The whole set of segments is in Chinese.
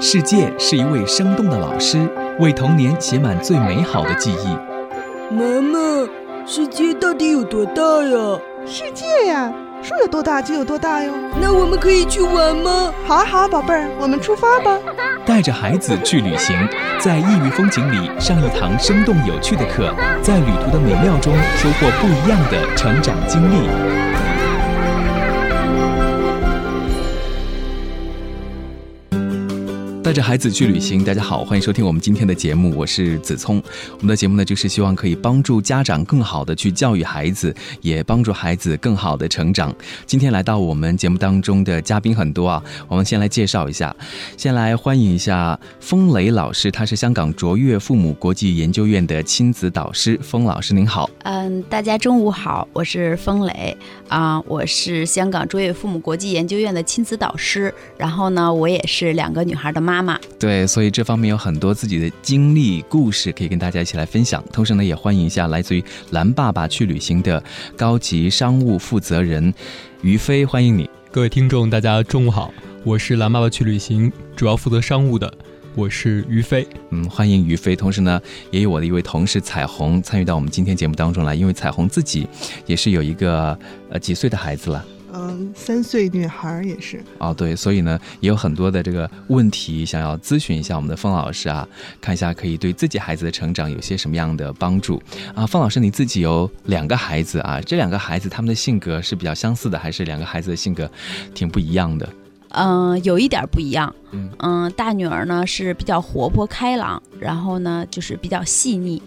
世界是一位生动的老师，为童年写满最美好的记忆。妈妈，世界到底有多大呀？世界呀，说有多大就有多大哟。那我们可以去玩吗？好啊好啊，宝贝儿，我们出发吧。带着孩子去旅行，在异域风景里上一堂生动有趣的课，在旅途的美妙中收获不一样的成长经历。带着孩子去旅行，大家好，欢迎收听我们今天的节目，我是子聪。我们的节目呢，就是希望可以帮助家长更好的去教育孩子，也帮助孩子更好的成长。今天来到我们节目当中的嘉宾很多啊，我们先来介绍一下，先来欢迎一下风雷老师，他是香港卓越父母国际研究院的亲子导师。风老师您好，嗯，大家中午好，我是风雷啊，我是香港卓越父母国际研究院的亲子导师，然后呢，我也是两个女孩的妈。妈妈对，所以这方面有很多自己的经历故事可以跟大家一起来分享。同时呢，也欢迎一下来自于蓝爸爸去旅行的高级商务负责人于飞，欢迎你。各位听众，大家中午好，我是蓝爸爸去旅行主要负责商务的，我是于飞。嗯，欢迎于飞。同时呢，也有我的一位同事彩虹参与到我们今天节目当中来，因为彩虹自己也是有一个呃几岁的孩子了。嗯，三岁女孩也是哦，对，所以呢，也有很多的这个问题想要咨询一下我们的方老师啊，看一下可以对自己孩子的成长有些什么样的帮助啊。方老师，你自己有两个孩子啊，这两个孩子他们的性格是比较相似的，还是两个孩子的性格挺不一样的？嗯，有一点不一样。嗯嗯，大女儿呢是比较活泼开朗，然后呢就是比较细腻。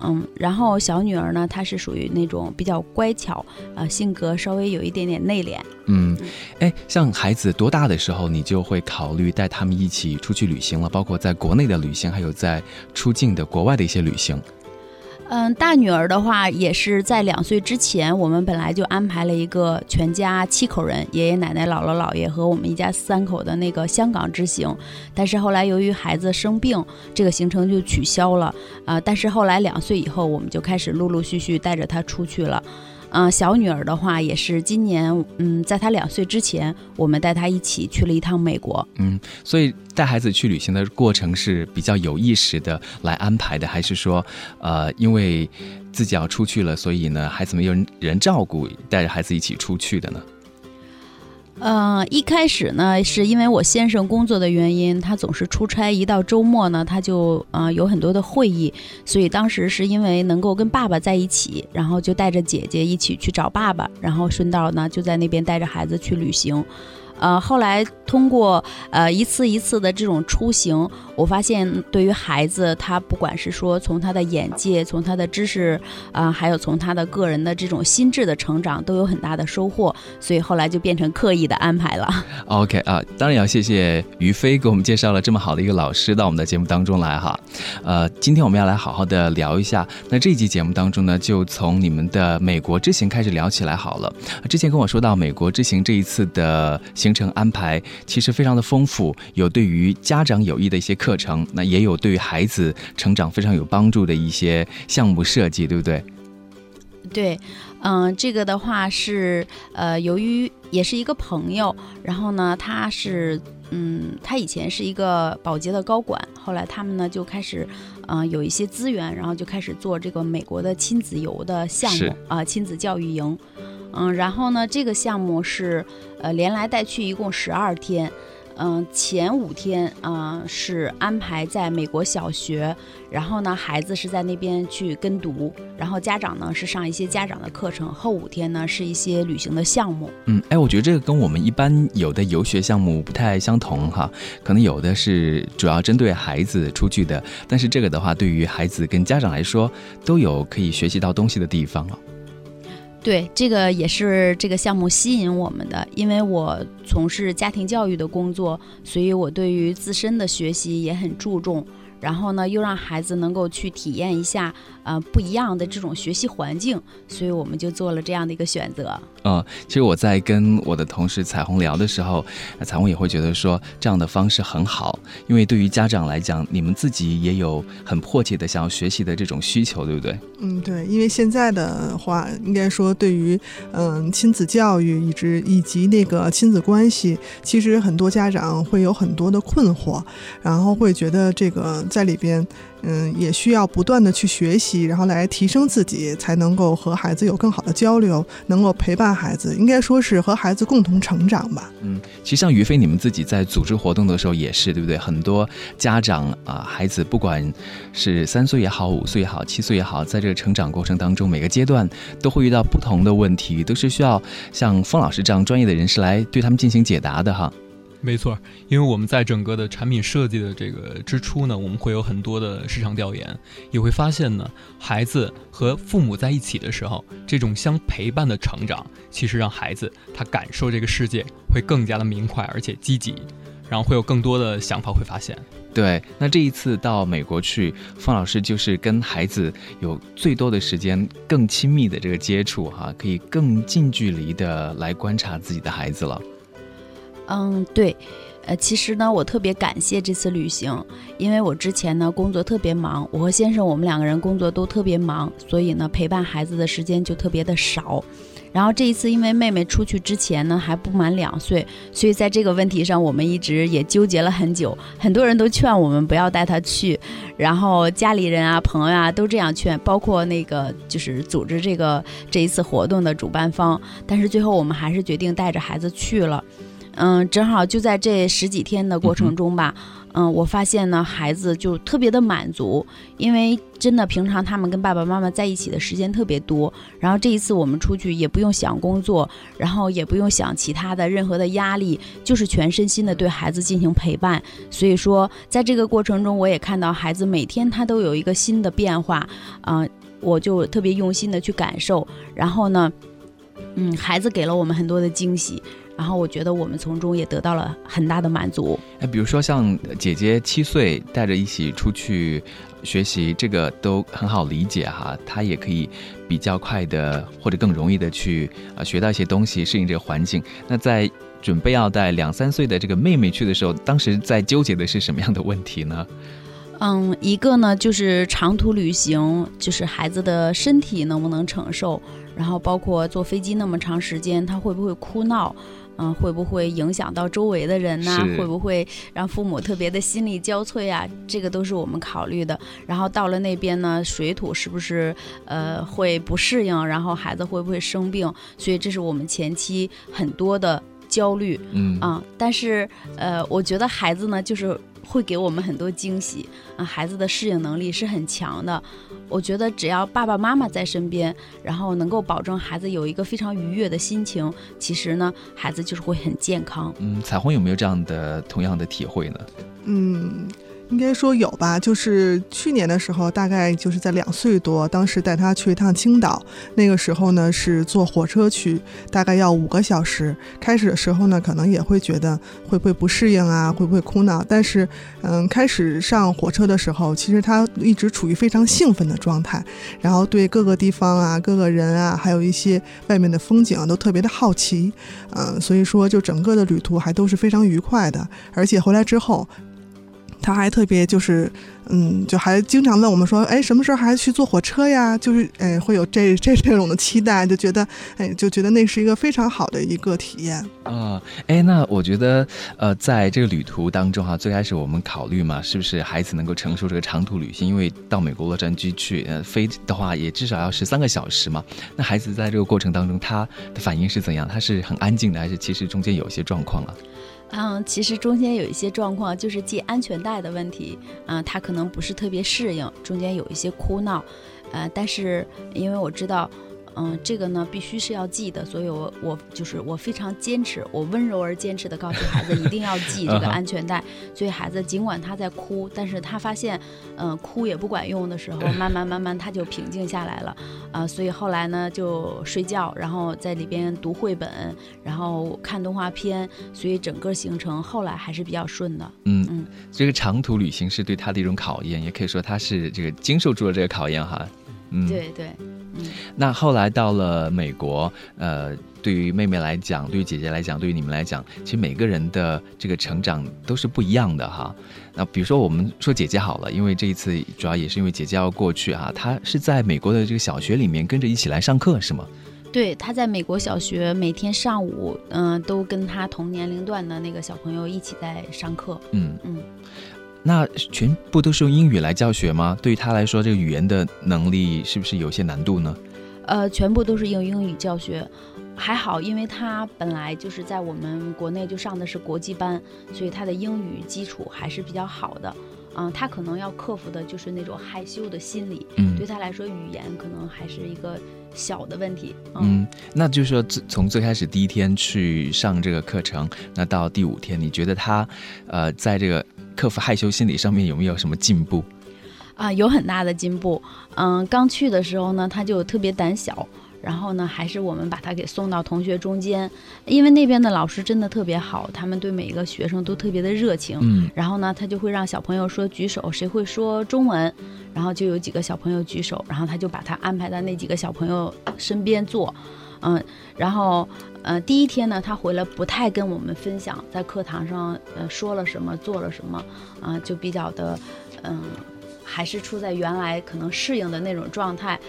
嗯，然后小女儿呢，她是属于那种比较乖巧，呃，性格稍微有一点点内敛。嗯，哎，像孩子多大的时候，你就会考虑带他们一起出去旅行了？包括在国内的旅行，还有在出境的国外的一些旅行。嗯，大女儿的话也是在两岁之前，我们本来就安排了一个全家七口人，爷爷奶奶、姥姥姥爷和我们一家三口的那个香港之行。但是后来由于孩子生病，这个行程就取消了。啊，但是后来两岁以后，我们就开始陆陆续续带着她出去了。嗯，小女儿的话也是今年，嗯，在她两岁之前，我们带她一起去了一趟美国。嗯，所以带孩子去旅行的过程是比较有意识的来安排的，还是说，呃，因为自己要出去了，所以呢，孩子没有人照顾，带着孩子一起出去的呢？嗯，一开始呢，是因为我先生工作的原因，他总是出差，一到周末呢，他就呃有很多的会议，所以当时是因为能够跟爸爸在一起，然后就带着姐姐一起去找爸爸，然后顺道呢就在那边带着孩子去旅行。呃，后来通过呃一次一次的这种出行，我发现对于孩子，他不管是说从他的眼界，从他的知识，啊，还有从他的个人的这种心智的成长，都有很大的收获。所以后来就变成刻意的安排了。OK 啊，当然要谢谢于飞给我们介绍了这么好的一个老师到我们的节目当中来哈。呃，今天我们要来好好的聊一下。那这一集节目当中呢，就从你们的美国之行开始聊起来好了。之前跟我说到美国之行这一次的。行程安排其实非常的丰富，有对于家长有益的一些课程，那也有对于孩子成长非常有帮助的一些项目设计，对不对？对，嗯，这个的话是呃，由于也是一个朋友，然后呢，他是嗯，他以前是一个保洁的高管，后来他们呢就开始嗯有一些资源，然后就开始做这个美国的亲子游的项目啊，亲子教育营。嗯，然后呢，这个项目是，呃，连来带去一共十二天，嗯，前五天啊是安排在美国小学，然后呢，孩子是在那边去跟读，然后家长呢是上一些家长的课程，后五天呢是一些旅行的项目。嗯，哎，我觉得这个跟我们一般有的游学项目不太相同哈，可能有的是主要针对孩子出去的，但是这个的话，对于孩子跟家长来说，都有可以学习到东西的地方哦。对，这个也是这个项目吸引我们的，因为我从事家庭教育的工作，所以我对于自身的学习也很注重。然后呢，又让孩子能够去体验一下呃不一样的这种学习环境，所以我们就做了这样的一个选择。嗯，其实我在跟我的同事彩虹聊的时候，彩虹也会觉得说这样的方式很好，因为对于家长来讲，你们自己也有很迫切的想要学习的这种需求，对不对？嗯，对，因为现在的话，应该说对于嗯亲子教育以及以及那个亲子关系，其实很多家长会有很多的困惑，然后会觉得这个在里边。嗯，也需要不断的去学习，然后来提升自己，才能够和孩子有更好的交流，能够陪伴孩子，应该说是和孩子共同成长吧。嗯，其实像于飞，你们自己在组织活动的时候也是，对不对？很多家长啊，孩子不管是三岁也好，五岁也好，七岁也好，在这个成长过程当中，每个阶段都会遇到不同的问题，都是需要像封老师这样专业的人士来对他们进行解答的哈。没错，因为我们在整个的产品设计的这个之初呢，我们会有很多的市场调研，也会发现呢，孩子和父母在一起的时候，这种相陪伴的成长，其实让孩子他感受这个世界会更加的明快而且积极，然后会有更多的想法会发现。对，那这一次到美国去，方老师就是跟孩子有最多的时间、更亲密的这个接触哈，可以更近距离的来观察自己的孩子了。嗯，对，呃，其实呢，我特别感谢这次旅行，因为我之前呢工作特别忙，我和先生我们两个人工作都特别忙，所以呢陪伴孩子的时间就特别的少。然后这一次，因为妹妹出去之前呢还不满两岁，所以在这个问题上我们一直也纠结了很久，很多人都劝我们不要带她去，然后家里人啊、朋友啊都这样劝，包括那个就是组织这个这一次活动的主办方，但是最后我们还是决定带着孩子去了。嗯，正好就在这十几天的过程中吧，嗯，我发现呢，孩子就特别的满足，因为真的平常他们跟爸爸妈妈在一起的时间特别多，然后这一次我们出去也不用想工作，然后也不用想其他的任何的压力，就是全身心的对孩子进行陪伴。所以说，在这个过程中，我也看到孩子每天他都有一个新的变化，啊，我就特别用心的去感受，然后呢，嗯，孩子给了我们很多的惊喜。然后我觉得我们从中也得到了很大的满足。哎，比如说像姐姐七岁带着一起出去学习，这个都很好理解哈。她也可以比较快的或者更容易的去啊学到一些东西，适应这个环境。那在准备要带两三岁的这个妹妹去的时候，当时在纠结的是什么样的问题呢？嗯，一个呢就是长途旅行，就是孩子的身体能不能承受，然后包括坐飞机那么长时间，他会不会哭闹。嗯，会不会影响到周围的人呢？会不会让父母特别的心力交瘁啊？这个都是我们考虑的。然后到了那边呢，水土是不是呃会不适应？然后孩子会不会生病？所以这是我们前期很多的焦虑。嗯啊，但是呃，我觉得孩子呢，就是会给我们很多惊喜。啊，孩子的适应能力是很强的。我觉得只要爸爸妈妈在身边，然后能够保证孩子有一个非常愉悦的心情，其实呢，孩子就是会很健康。嗯，彩虹有没有这样的同样的体会呢？嗯。应该说有吧，就是去年的时候，大概就是在两岁多，当时带他去一趟青岛，那个时候呢是坐火车去，大概要五个小时。开始的时候呢，可能也会觉得会不会不适应啊，会不会哭闹？但是，嗯，开始上火车的时候，其实他一直处于非常兴奋的状态，然后对各个地方啊、各个人啊，还有一些外面的风景啊，都特别的好奇，嗯，所以说就整个的旅途还都是非常愉快的，而且回来之后。他还特别就是，嗯，就还经常问我们说，哎，什么时候还去坐火车呀？就是，哎，会有这这这种的期待，就觉得，哎，就觉得那是一个非常好的一个体验啊。哎，那我觉得，呃，在这个旅途当中哈，最开始我们考虑嘛，是不是孩子能够承受这个长途旅行？因为到美国洛杉矶去，呃，飞的话也至少要十三个小时嘛。那孩子在这个过程当中，他的反应是怎样？他是很安静的，还是其实中间有一些状况啊？嗯，其实中间有一些状况，就是系安全带的问题，嗯，他可能不是特别适应，中间有一些哭闹，呃，但是因为我知道，嗯，这个呢必须是要记的，所以我我就是我非常坚持，我温柔而坚持的告诉孩子一定要系这个安全带。所以孩子尽管他在哭，但是他发现，嗯，哭也不管用的时候，慢慢慢慢他就平静下来了，啊，所以后来呢就睡觉，然后在里边读绘本，然后看动画片，所以整个行程后来还是比较顺的。嗯嗯，这个长途旅行是对他的一种考验，也可以说他是这个经受住了这个考验哈。嗯，对对。那后来到了美国，呃，对于妹妹来讲，对于姐姐来讲，对于你们来讲，其实每个人的这个成长都是不一样的哈。那比如说我们说姐姐好了，因为这一次主要也是因为姐姐要过去哈，她是在美国的这个小学里面跟着一起来上课是吗？对，她在美国小学每天上午，嗯，都跟她同年龄段的那个小朋友一起在上课。嗯嗯。那全部都是用英语来教学吗？对于他来说，这个语言的能力是不是有些难度呢？呃，全部都是用英语教学，还好，因为他本来就是在我们国内就上的是国际班，所以他的英语基础还是比较好的。嗯，他可能要克服的就是那种害羞的心理。嗯，对他来说，语言可能还是一个小的问题。嗯，那就是说，从最开始第一天去上这个课程，那到第五天，你觉得他，呃，在这个。克服害羞心理上面有没有什么进步？啊，有很大的进步。嗯，刚去的时候呢，他就特别胆小。然后呢，还是我们把他给送到同学中间，因为那边的老师真的特别好，他们对每一个学生都特别的热情。嗯。然后呢，他就会让小朋友说举手，谁会说中文，然后就有几个小朋友举手，然后他就把他安排在那几个小朋友身边坐。嗯。然后。呃，第一天呢，他回来不太跟我们分享在课堂上呃说了什么，做了什么，啊，就比较的，嗯，还是处在原来可能适应的那种状态。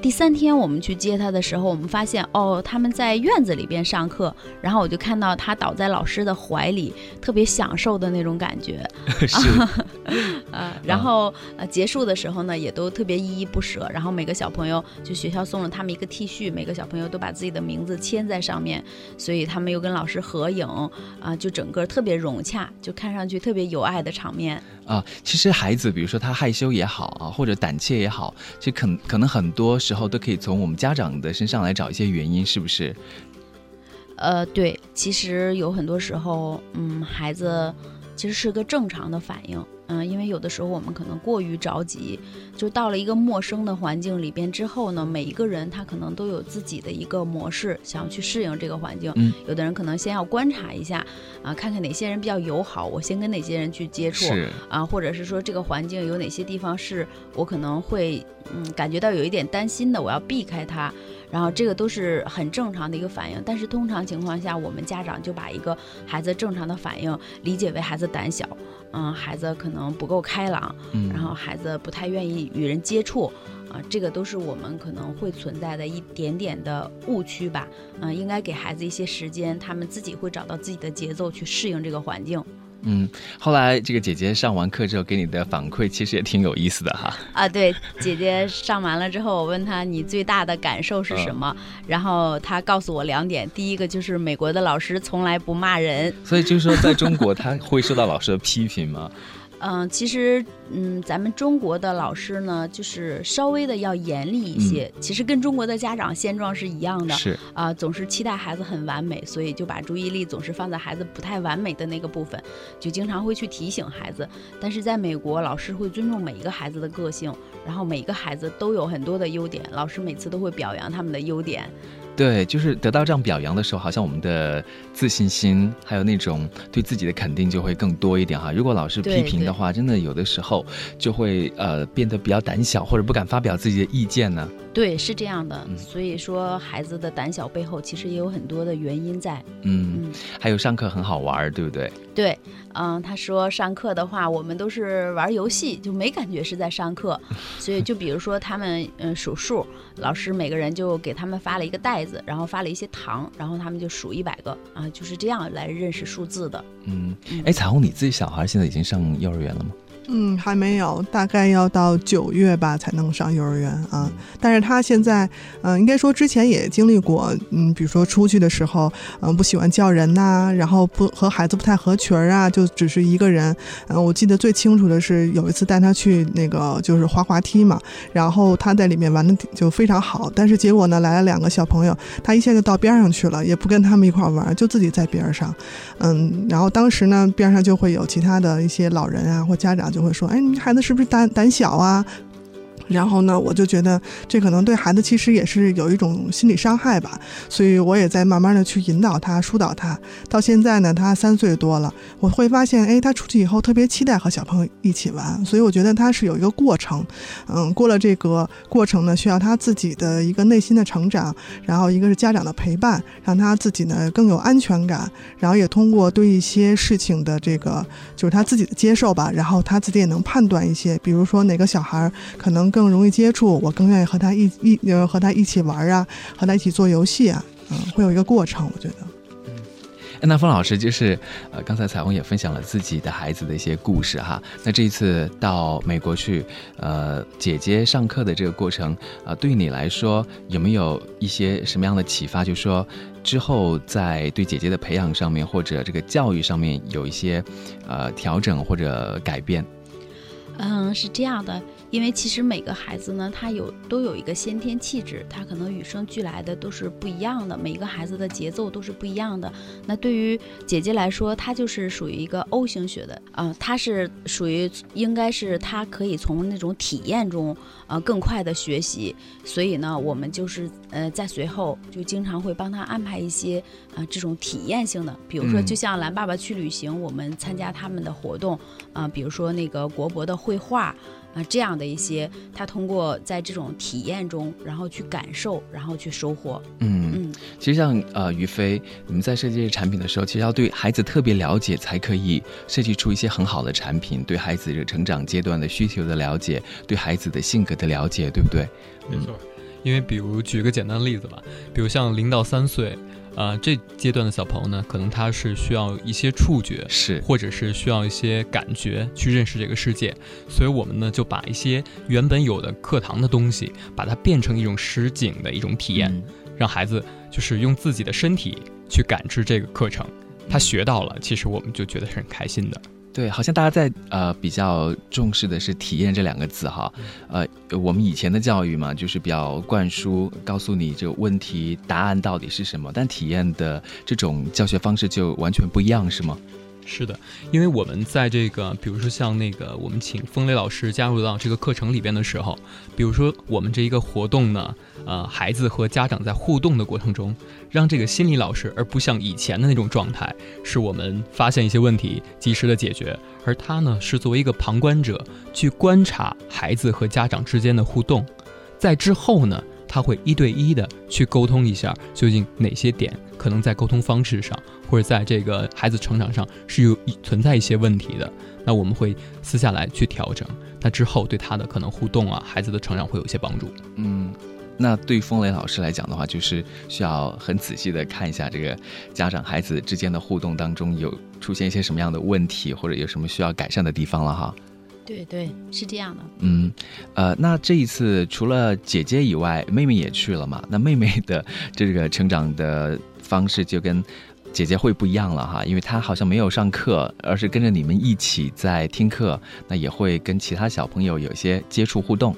第三天我们去接他的时候，我们发现哦，他们在院子里边上课，然后我就看到他倒在老师的怀里，特别享受的那种感觉。是。啊，然后呃结束的时候呢，也都特别依依不舍。然后每个小朋友就学校送了他们一个 T 恤，每个小朋友都把自己的名字签在上面，所以他们又跟老师合影啊，就整个特别融洽，就看上去特别有爱的场面。啊，其实孩子，比如说他害羞也好啊，或者胆怯也好，其实可可能很多时候都可以从我们家长的身上来找一些原因，是不是？呃，对，其实有很多时候，嗯，孩子其实是个正常的反应。嗯，因为有的时候我们可能过于着急，就到了一个陌生的环境里边之后呢，每一个人他可能都有自己的一个模式，想要去适应这个环境。嗯，有的人可能先要观察一下，啊，看看哪些人比较友好，我先跟哪些人去接触。啊，或者是说这个环境有哪些地方是我可能会嗯感觉到有一点担心的，我要避开它。然后这个都是很正常的一个反应。但是通常情况下，我们家长就把一个孩子正常的反应理解为孩子胆小。嗯，孩子可能不够开朗，然后孩子不太愿意与人接触，啊，这个都是我们可能会存在的一点点的误区吧。嗯，应该给孩子一些时间，他们自己会找到自己的节奏去适应这个环境。嗯，后来这个姐姐上完课之后给你的反馈其实也挺有意思的哈。啊，对，姐姐上完了之后，我问她你最大的感受是什么，然后她告诉我两点，第一个就是美国的老师从来不骂人，所以就是说在中国他会受到老师的批评吗？嗯，其实，嗯，咱们中国的老师呢，就是稍微的要严厉一些。其实跟中国的家长现状是一样的，是啊，总是期待孩子很完美，所以就把注意力总是放在孩子不太完美的那个部分，就经常会去提醒孩子。但是在美国，老师会尊重每一个孩子的个性，然后每一个孩子都有很多的优点，老师每次都会表扬他们的优点。对，就是得到这样表扬的时候，好像我们的自信心还有那种对自己的肯定就会更多一点哈。如果老是批评的话，真的有的时候就会呃变得比较胆小，或者不敢发表自己的意见呢。对，是这样的。所以说，孩子的胆小背后其实也有很多的原因在。嗯，还有上课很好玩，对不对？对，嗯，他说上课的话，我们都是玩游戏，就没感觉是在上课。所以就比如说他们嗯数数，老师每个人就给他们发了一个袋子，然后发了一些糖，然后他们就数一百个啊，就是这样来认识数字的。嗯，哎，彩虹，你自己小孩现在已经上幼儿园了吗？嗯，还没有，大概要到九月吧才能上幼儿园啊。但是他现在，嗯、应该说之前也经历过，嗯，比如说出去的时候，嗯、不喜欢叫人呐、然后不和孩子不太合群儿啊，就只是一个人。嗯、我记得最清楚的是有一次带他去那个就是滑滑梯嘛，然后他在里面玩的就非常好，但是结果呢来了两个小朋友，他一下就到边上去了，也不跟他们一块玩，就自己在边上。嗯，然后当时呢，边上就会有其他的一些老人啊或家长就会说：“哎，你孩子是不是胆胆小啊？”然后呢，我就觉得这可能对孩子其实也是有一种心理伤害吧，所以我也在慢慢的去引导他、疏导他。到现在呢，他三岁多了，我会发现，哎，他出去以后特别期待和小朋友一起玩，所以我觉得他是有一个过程，嗯，过了这个过程呢，需要他自己的一个内心的成长，然后一个是家长的陪伴，让他自己呢更有安全感，然后也通过对一些事情的这个就是他自己的接受吧，然后他自己也能判断一些，比如说哪个小孩可能更容易接触，我更愿意和他一一呃和他一起玩啊，和他一起做游戏啊，嗯，会有一个过程，我觉得。哎那方老师就是，呃，刚才彩虹也分享了自己的孩子的一些故事哈。那这一次到美国去，呃，姐姐上课的这个过程，啊、对你来说有没有一些什么样的启发？就说之后在对姐姐的培养上面，或者这个教育上面有一些呃调整或者改变？嗯，是这样的，因为其实每个孩子呢，他有都有一个先天气质，他可能与生俱来的都是不一样的，每个孩子的节奏都是不一样的。那对于姐姐来说，她就是属于一个 O 型血的，啊、她是属于应该是她可以从那种体验中，呃，更快的学习。所以呢，我们就是呃，在随后就经常会帮她安排一些啊、这种体验性的，比如说嗯就像蓝爸爸去旅行，我们参加他们的活动，啊、比如说那个国博的绘画啊、这样的一些，他通过在这种体验中，然后去感受，然后去收获。嗯，嗯，其实像呃于飞，你们在设计这些产品的时候，其实要对孩子特别了解，才可以设计出一些很好的产品，对孩子这个成长阶段的需求的了解，对孩子的性格的了解，对不对？没错，因为比如举个简单的例子吧，比如像零到三岁，啊、这阶段的小朋友呢，可能他是需要一些触觉，是，或者是需要一些感觉去认识这个世界，所以我们呢就把一些原本有的课堂的东西，把它变成一种实景的一种体验，嗯让孩子就是用自己的身体去感知这个课程。他学到了，其实我们就觉得是很开心的。对，好像大家在呃比较重视的是体验这两个字哈，呃，我们以前的教育嘛，就是比较灌输，告诉你这个问题答案到底是什么，但体验的这种教学方式就完全不一样，是吗？是的，因为我们在这个，比如说像那个，我们请风雷老师加入到这个课程里边的时候，比如说我们这一个活动呢，呃，孩子和家长在互动的过程中，让这个心理老师，而不像以前的那种状态，是我们发现一些问题及时的解决，而他呢是作为一个旁观者去观察孩子和家长之间的互动，在之后呢，他会一对一的去沟通一下，究竟哪些点可能在沟通方式上。或者在这个孩子成长上是有存在一些问题的，那我们会私下来去调整。那之后对他的可能互动啊，孩子的成长会有一些帮助。嗯，那对风雷老师来讲的话，就是需要很仔细的看一下这个家长孩子之间的互动当中有出现一些什么样的问题，或者有什么需要改善的地方了哈。对对，是这样的。嗯，呃，那这一次除了姐姐以外，妹妹也去了嘛？那妹妹的这个成长的方式就跟姐姐会不一样了哈，因为她好像没有上课，而是跟着你们一起在听课，那也会跟其他小朋友有一些接触互动。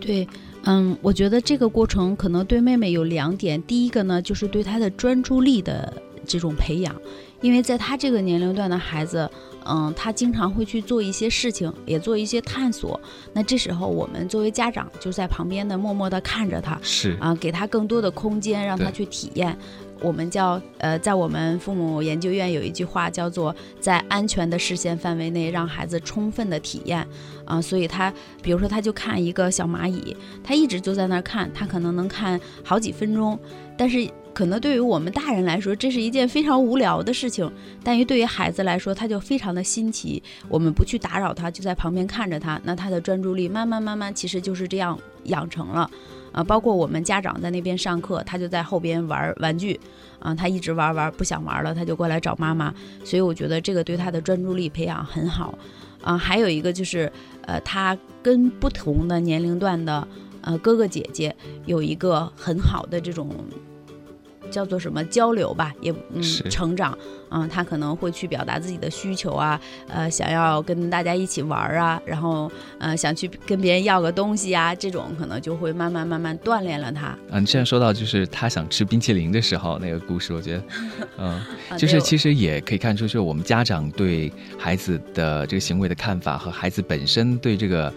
对，嗯，我觉得这个过程可能对妹妹有两点，第一个呢，就是对她的专注力的这种培养，因为在她这个年龄段的孩子。嗯，他经常会去做一些事情，也做一些探索。那这时候，我们作为家长就在旁边的默默地看着他，是啊，给他更多的空间，让他去体验。我们叫呃，在我们父母研究院有一句话叫做“在安全的视线范围内，让孩子充分的体验”啊，所以他比如说他就看一个小蚂蚁，他一直就在那儿看，他可能能看好几分钟，但是可能对于我们大人来说，这是一件非常无聊的事情，但于对于孩子来说，他就非常的新奇。我们不去打扰他，就在旁边看着他，那他的专注力慢慢慢慢，其实就是这样养成了。啊，包括我们家长在那边上课，他就在后边玩玩具，啊，他一直玩玩不想玩了，他就过来找妈妈。所以我觉得这个对他的专注力培养很好。啊，还有一个就是，呃，他跟不同的年龄段的呃哥哥姐姐有一个很好的这种。叫做什么交流吧，也嗯成长，嗯，他可能会去表达自己的需求啊，呃，想要跟大家一起玩啊，然后呃想去跟别人要个东西啊，这种可能就会慢慢慢慢锻炼了他。啊，你现在说到就是他想吃冰淇淋的时候那个故事，我觉得，嗯，就是其实也可以看出，就是我们家长对孩子的这个行为的看法和孩子本身对这个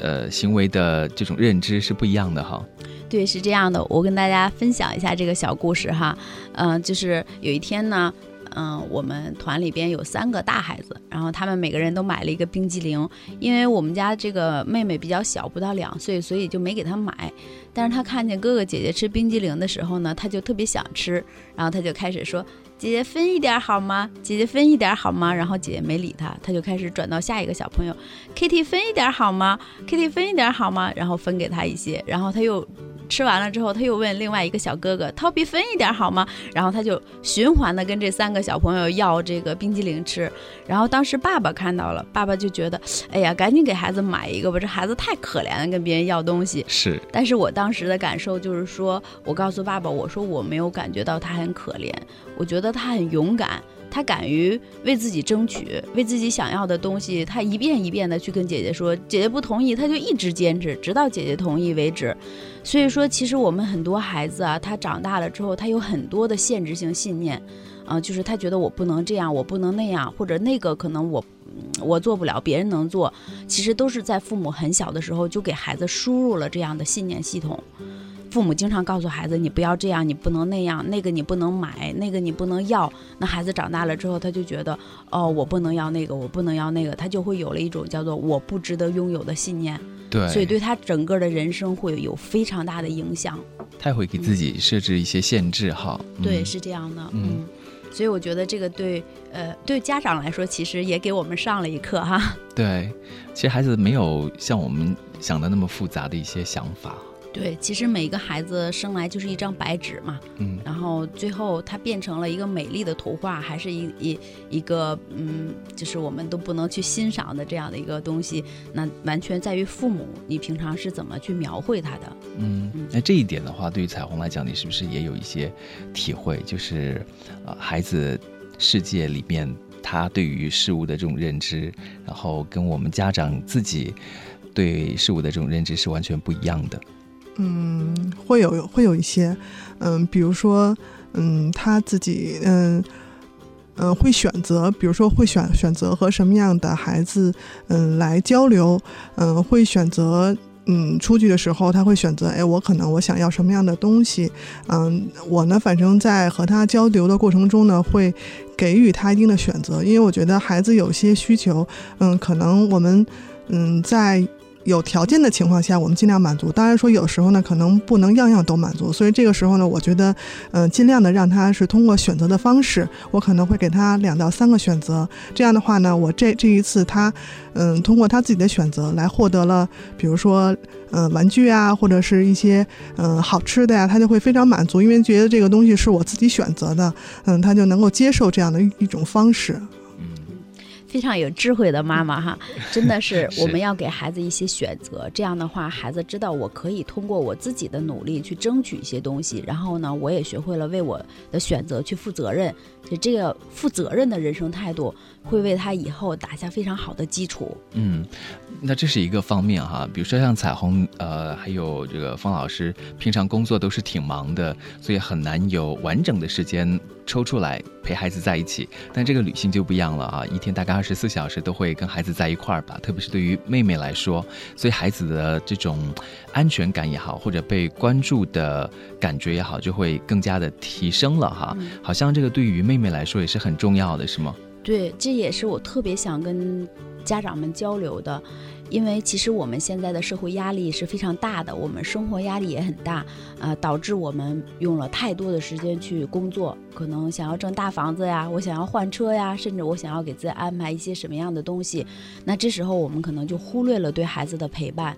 呃行为的这种认知是不一样的哈。对，是这样的，我跟大家分享一下这个小故事哈，嗯，就是有一天呢，嗯，我们团里边有三个大孩子，然后他们每个人都买了一个冰激凌，因为我们家这个妹妹比较小，不到两岁，所以就没给她买。但是她看见哥哥姐姐吃冰激凌的时候呢，她就特别想吃，然后她就开始说：“姐姐分一点好吗？姐姐分一点好吗？”然后姐姐没理他，他就开始转到下一个小朋友：“Kitty 分一点好吗？Kitty 分一点好吗？”然后分给他一些，然后他又。吃完了之后，他又问另外一个小哥哥：“陶比分一点好吗？”然后他就循环的跟这三个小朋友要这个冰激凌吃。然后当时爸爸看到了，爸爸就觉得：“哎呀，赶紧给孩子买一个吧，这孩子太可怜了，跟别人要东西。”是。但是我当时的感受就是说，我告诉爸爸，我说我没有感觉到他很可怜，我觉得他很勇敢。他敢于为自己争取，为自己想要的东西，他一遍一遍的去跟姐姐说，姐姐不同意，他就一直坚持，直到姐姐同意为止。所以说，其实我们很多孩子啊，他长大了之后，他有很多的限制性信念，啊，就是他觉得我不能这样，我不能那样，或者那个可能我我做不了，别人能做，其实都是在父母很小的时候就给孩子输入了这样的信念系统。父母经常告诉孩子：“你不要这样，你不能那样，那个你不能买，那个你不能要。”那孩子长大了之后，他就觉得：“哦，我不能要那个，我不能要那个。”他就会有了一种叫做“我不值得拥有”的信念。对，所以对他整个的人生会有非常大的影响。他也会给自己设置一些限制，哈。对，是这样的。嗯，所以我觉得这个对呃对家长来说，其实也给我们上了一课哈。对，其实孩子没有像我们想的那么复杂的一些想法。对，其实每一个孩子生来就是一张白纸嘛，嗯，然后最后他变成了一个美丽的图画，还是一一一个嗯，就是我们都不能去欣赏的这样的一个东西，那完全在于父母，你平常是怎么去描绘他的？嗯，那这一点的话，对于彩虹来讲，你是不是也有一些体会？就是，呃，孩子世界里面他对于事物的这种认知，然后跟我们家长自己对事物的这种认知是完全不一样的。嗯，会有会有一些，嗯，比如说，嗯，他自己，嗯，嗯，会选择，比如说会选选择和什么样的孩子，嗯，来交流，嗯，会选择，嗯，出去的时候他会选择，哎，我可能我想要什么样的东西，嗯，我呢，反正在和他交流的过程中呢，会给予他一定的选择，因为我觉得孩子有些需求，嗯，可能我们，嗯，在。有条件的情况下，我们尽量满足。当然说，有时候呢，可能不能样样都满足。所以这个时候呢，我觉得，嗯，尽量的让他是通过选择的方式，我可能会给他两到三个选择。这样的话呢，我这这一次他，嗯，通过他自己的选择来获得了，比如说，嗯，玩具啊，或者是一些，嗯，好吃的呀，他就会非常满足，因为觉得这个东西是我自己选择的，嗯，他就能够接受这样的一种方式。非常有智慧的妈妈 哈，真的是我们要给孩子一些选择，这样的话，孩子知道我可以通过我自己的努力去争取一些东西，然后呢，我也学会了为我的选择去负责任，就这个负责任的人生态度，会为他以后打下非常好的基础。嗯，那这是一个方面哈，比如说像彩虹，呃，还有这个方老师，平常工作都是挺忙的，所以很难有完整的时间。抽出来陪孩子在一起，但这个旅行就不一样了啊！一天大概二十四小时都会跟孩子在一块儿吧，特别是对于妹妹来说，所以孩子的这种安全感也好，或者被关注的感觉也好，就会更加的提升了哈。好像这个对于妹妹来说也是很重要的，是吗？对，这也是我特别想跟家长们交流的。因为其实我们现在的社会压力是非常大的，我们生活压力也很大，呃，导致我们用了太多的时间去工作，可能想要挣大房子呀，我想要换车呀，甚至我想要给自己安排一些什么样的东西，那这时候我们可能就忽略了对孩子的陪伴。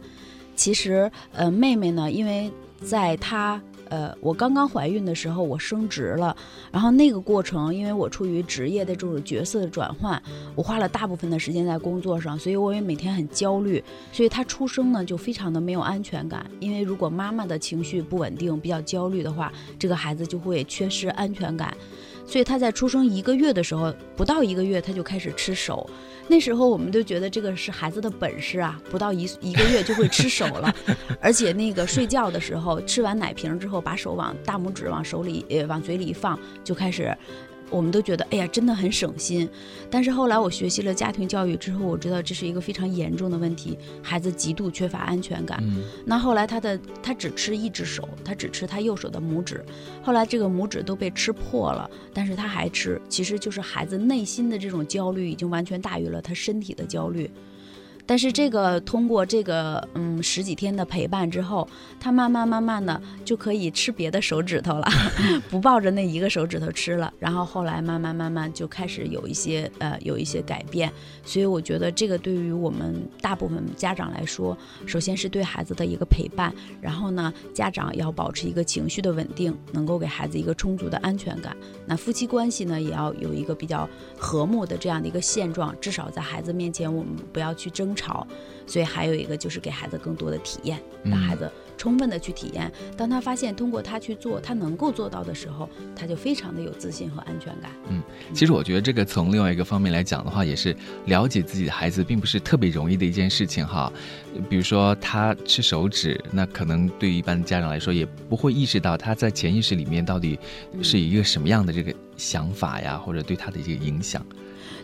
其实，呃，妹妹呢，因为在她。呃，我刚刚怀孕的时候，我升职了，然后那个过程，因为我处于职业的这种角色的转换，我花了大部分的时间在工作上，所以我也每天很焦虑。所以她出生呢，就非常的没有安全感。因为如果妈妈的情绪不稳定，比较焦虑的话，这个孩子就会缺失安全感。所以她在出生一个月的时候，不到一个月，她就开始吃手。那时候我们都觉得这个是孩子的本事啊，不到一一个月就会吃手了，而且那个睡觉的时候，吃完奶瓶之后，把手往大拇指往手里呃往嘴里一放，就开始。我们都觉得，哎呀，真的很省心。但是后来我学习了家庭教育之后，我知道这是一个非常严重的问题，孩子极度缺乏安全感。那后来他的他只吃一只手，他只吃他右手的拇指。后来这个拇指都被吃破了，但是他还吃，其实就是孩子内心的这种焦虑已经完全大于了他身体的焦虑。但是这个通过这个嗯十几天的陪伴之后，他慢慢慢慢的就可以吃别的手指头了，不抱着那一个手指头吃了。然后后来慢慢慢慢就开始有一些呃有一些改变。所以我觉得这个对于我们大部分家长来说，首先是对孩子的一个陪伴，然后呢家长要保持一个情绪的稳定，能够给孩子一个充足的安全感。那夫妻关系呢也要有一个比较和睦的这样的一个现状，至少在孩子面前我们不要去争。吵，所以还有一个就是给孩子更多的体验，让孩子充分的去体验。当他发现通过他去做，他能够做到的时候，他就非常的有自信和安全感。嗯，其实我觉得这个从另外一个方面来讲的话，也是了解自己的孩子，并不是特别容易的一件事情哈。比如说他吃手指，那可能对于一般的家长来说，也不会意识到他在潜意识里面到底是一个什么样的这个想法呀，或者对他的一个影响。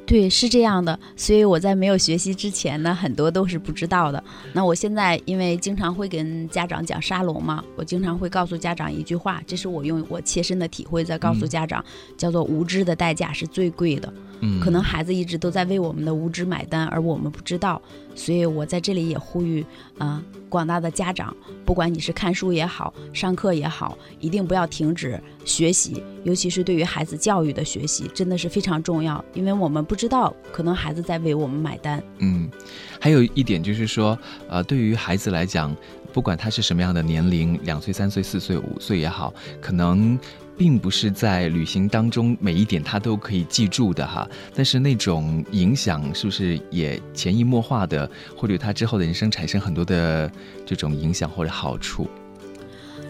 对，是这样的，所以我在没有学习之前呢，很多都是不知道的。那我现在因为经常会跟家长讲沙龙嘛，我经常会告诉家长一句话，这是我用我切身的体会在告诉家长，叫做无知的代价是最贵的。嗯，可能孩子一直都在为我们的无知买单，而我们不知道。所以我在这里也呼吁啊，广大的家长，不管你是看书也好，上课也好，一定不要停止学习，尤其是对于孩子教育的学习，真的是非常重要。因为我们不知道，可能孩子在为我们买单。嗯，还有一点就是说，呃，对于孩子来讲，不管他是什么样的年龄，两岁、三岁、四岁、五岁也好，可能。并不是在旅行当中每一点他都可以记住的哈，但是那种影响是不是也潜移默化的会对他之后的人生产生很多的这种影响或者好处？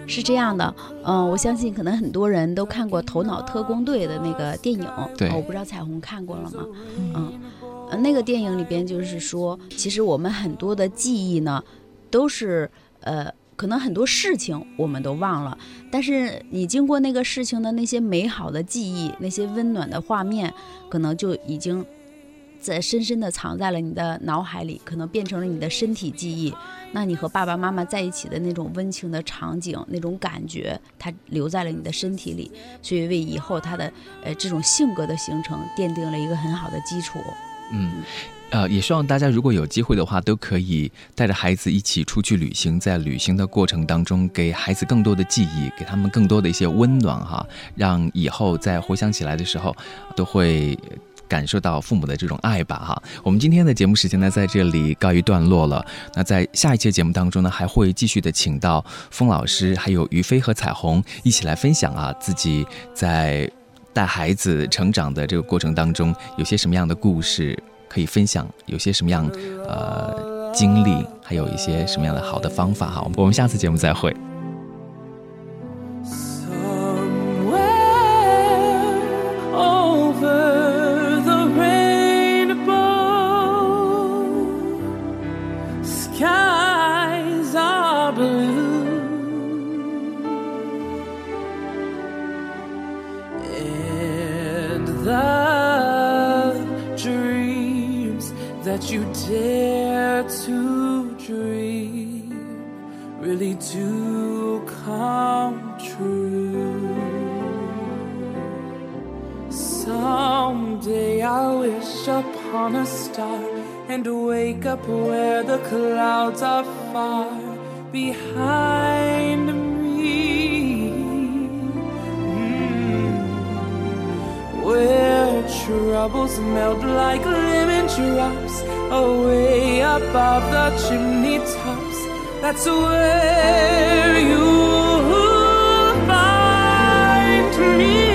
是这样的，嗯，我相信可能很多人都看过《头脑特工队》的那个电影，对，我不知道彩虹看过了吗？嗯，那个电影里边就是说，其实我们很多的记忆呢，都是呃。可能很多事情我们都忘了，但是你经过那个事情的那些美好的记忆，那些温暖的画面，可能就已经在深深的藏在了你的脑海里，可能变成了你的身体记忆。那你和爸爸妈妈在一起的那种温情的场景，那种感觉，它留在了你的身体里，所以为以后他的呃这种性格的形成奠定了一个很好的基础。嗯。呃，也希望大家如果有机会的话，都可以带着孩子一起出去旅行，在旅行的过程当中，给孩子更多的记忆，给他们更多的一些温暖哈，让以后在回想起来的时候，都会感受到父母的这种爱吧哈。我们今天的节目时间呢，在这里告一段落了。那在下一期节目当中呢，还会继续的请到风老师，还有于飞和彩虹一起来分享啊，自己在带孩子成长的这个过程当中，有些什么样的故事。可以分享有些什么样呃经历，还有一些什么样的好的方法哈。我们下次节目再会。Dream really do come true. Someday I wish upon a star and wake up where the clouds are far behind me. Mm. Where troubles melt like lemon drops away above the chimney tops. That's where you'll find me.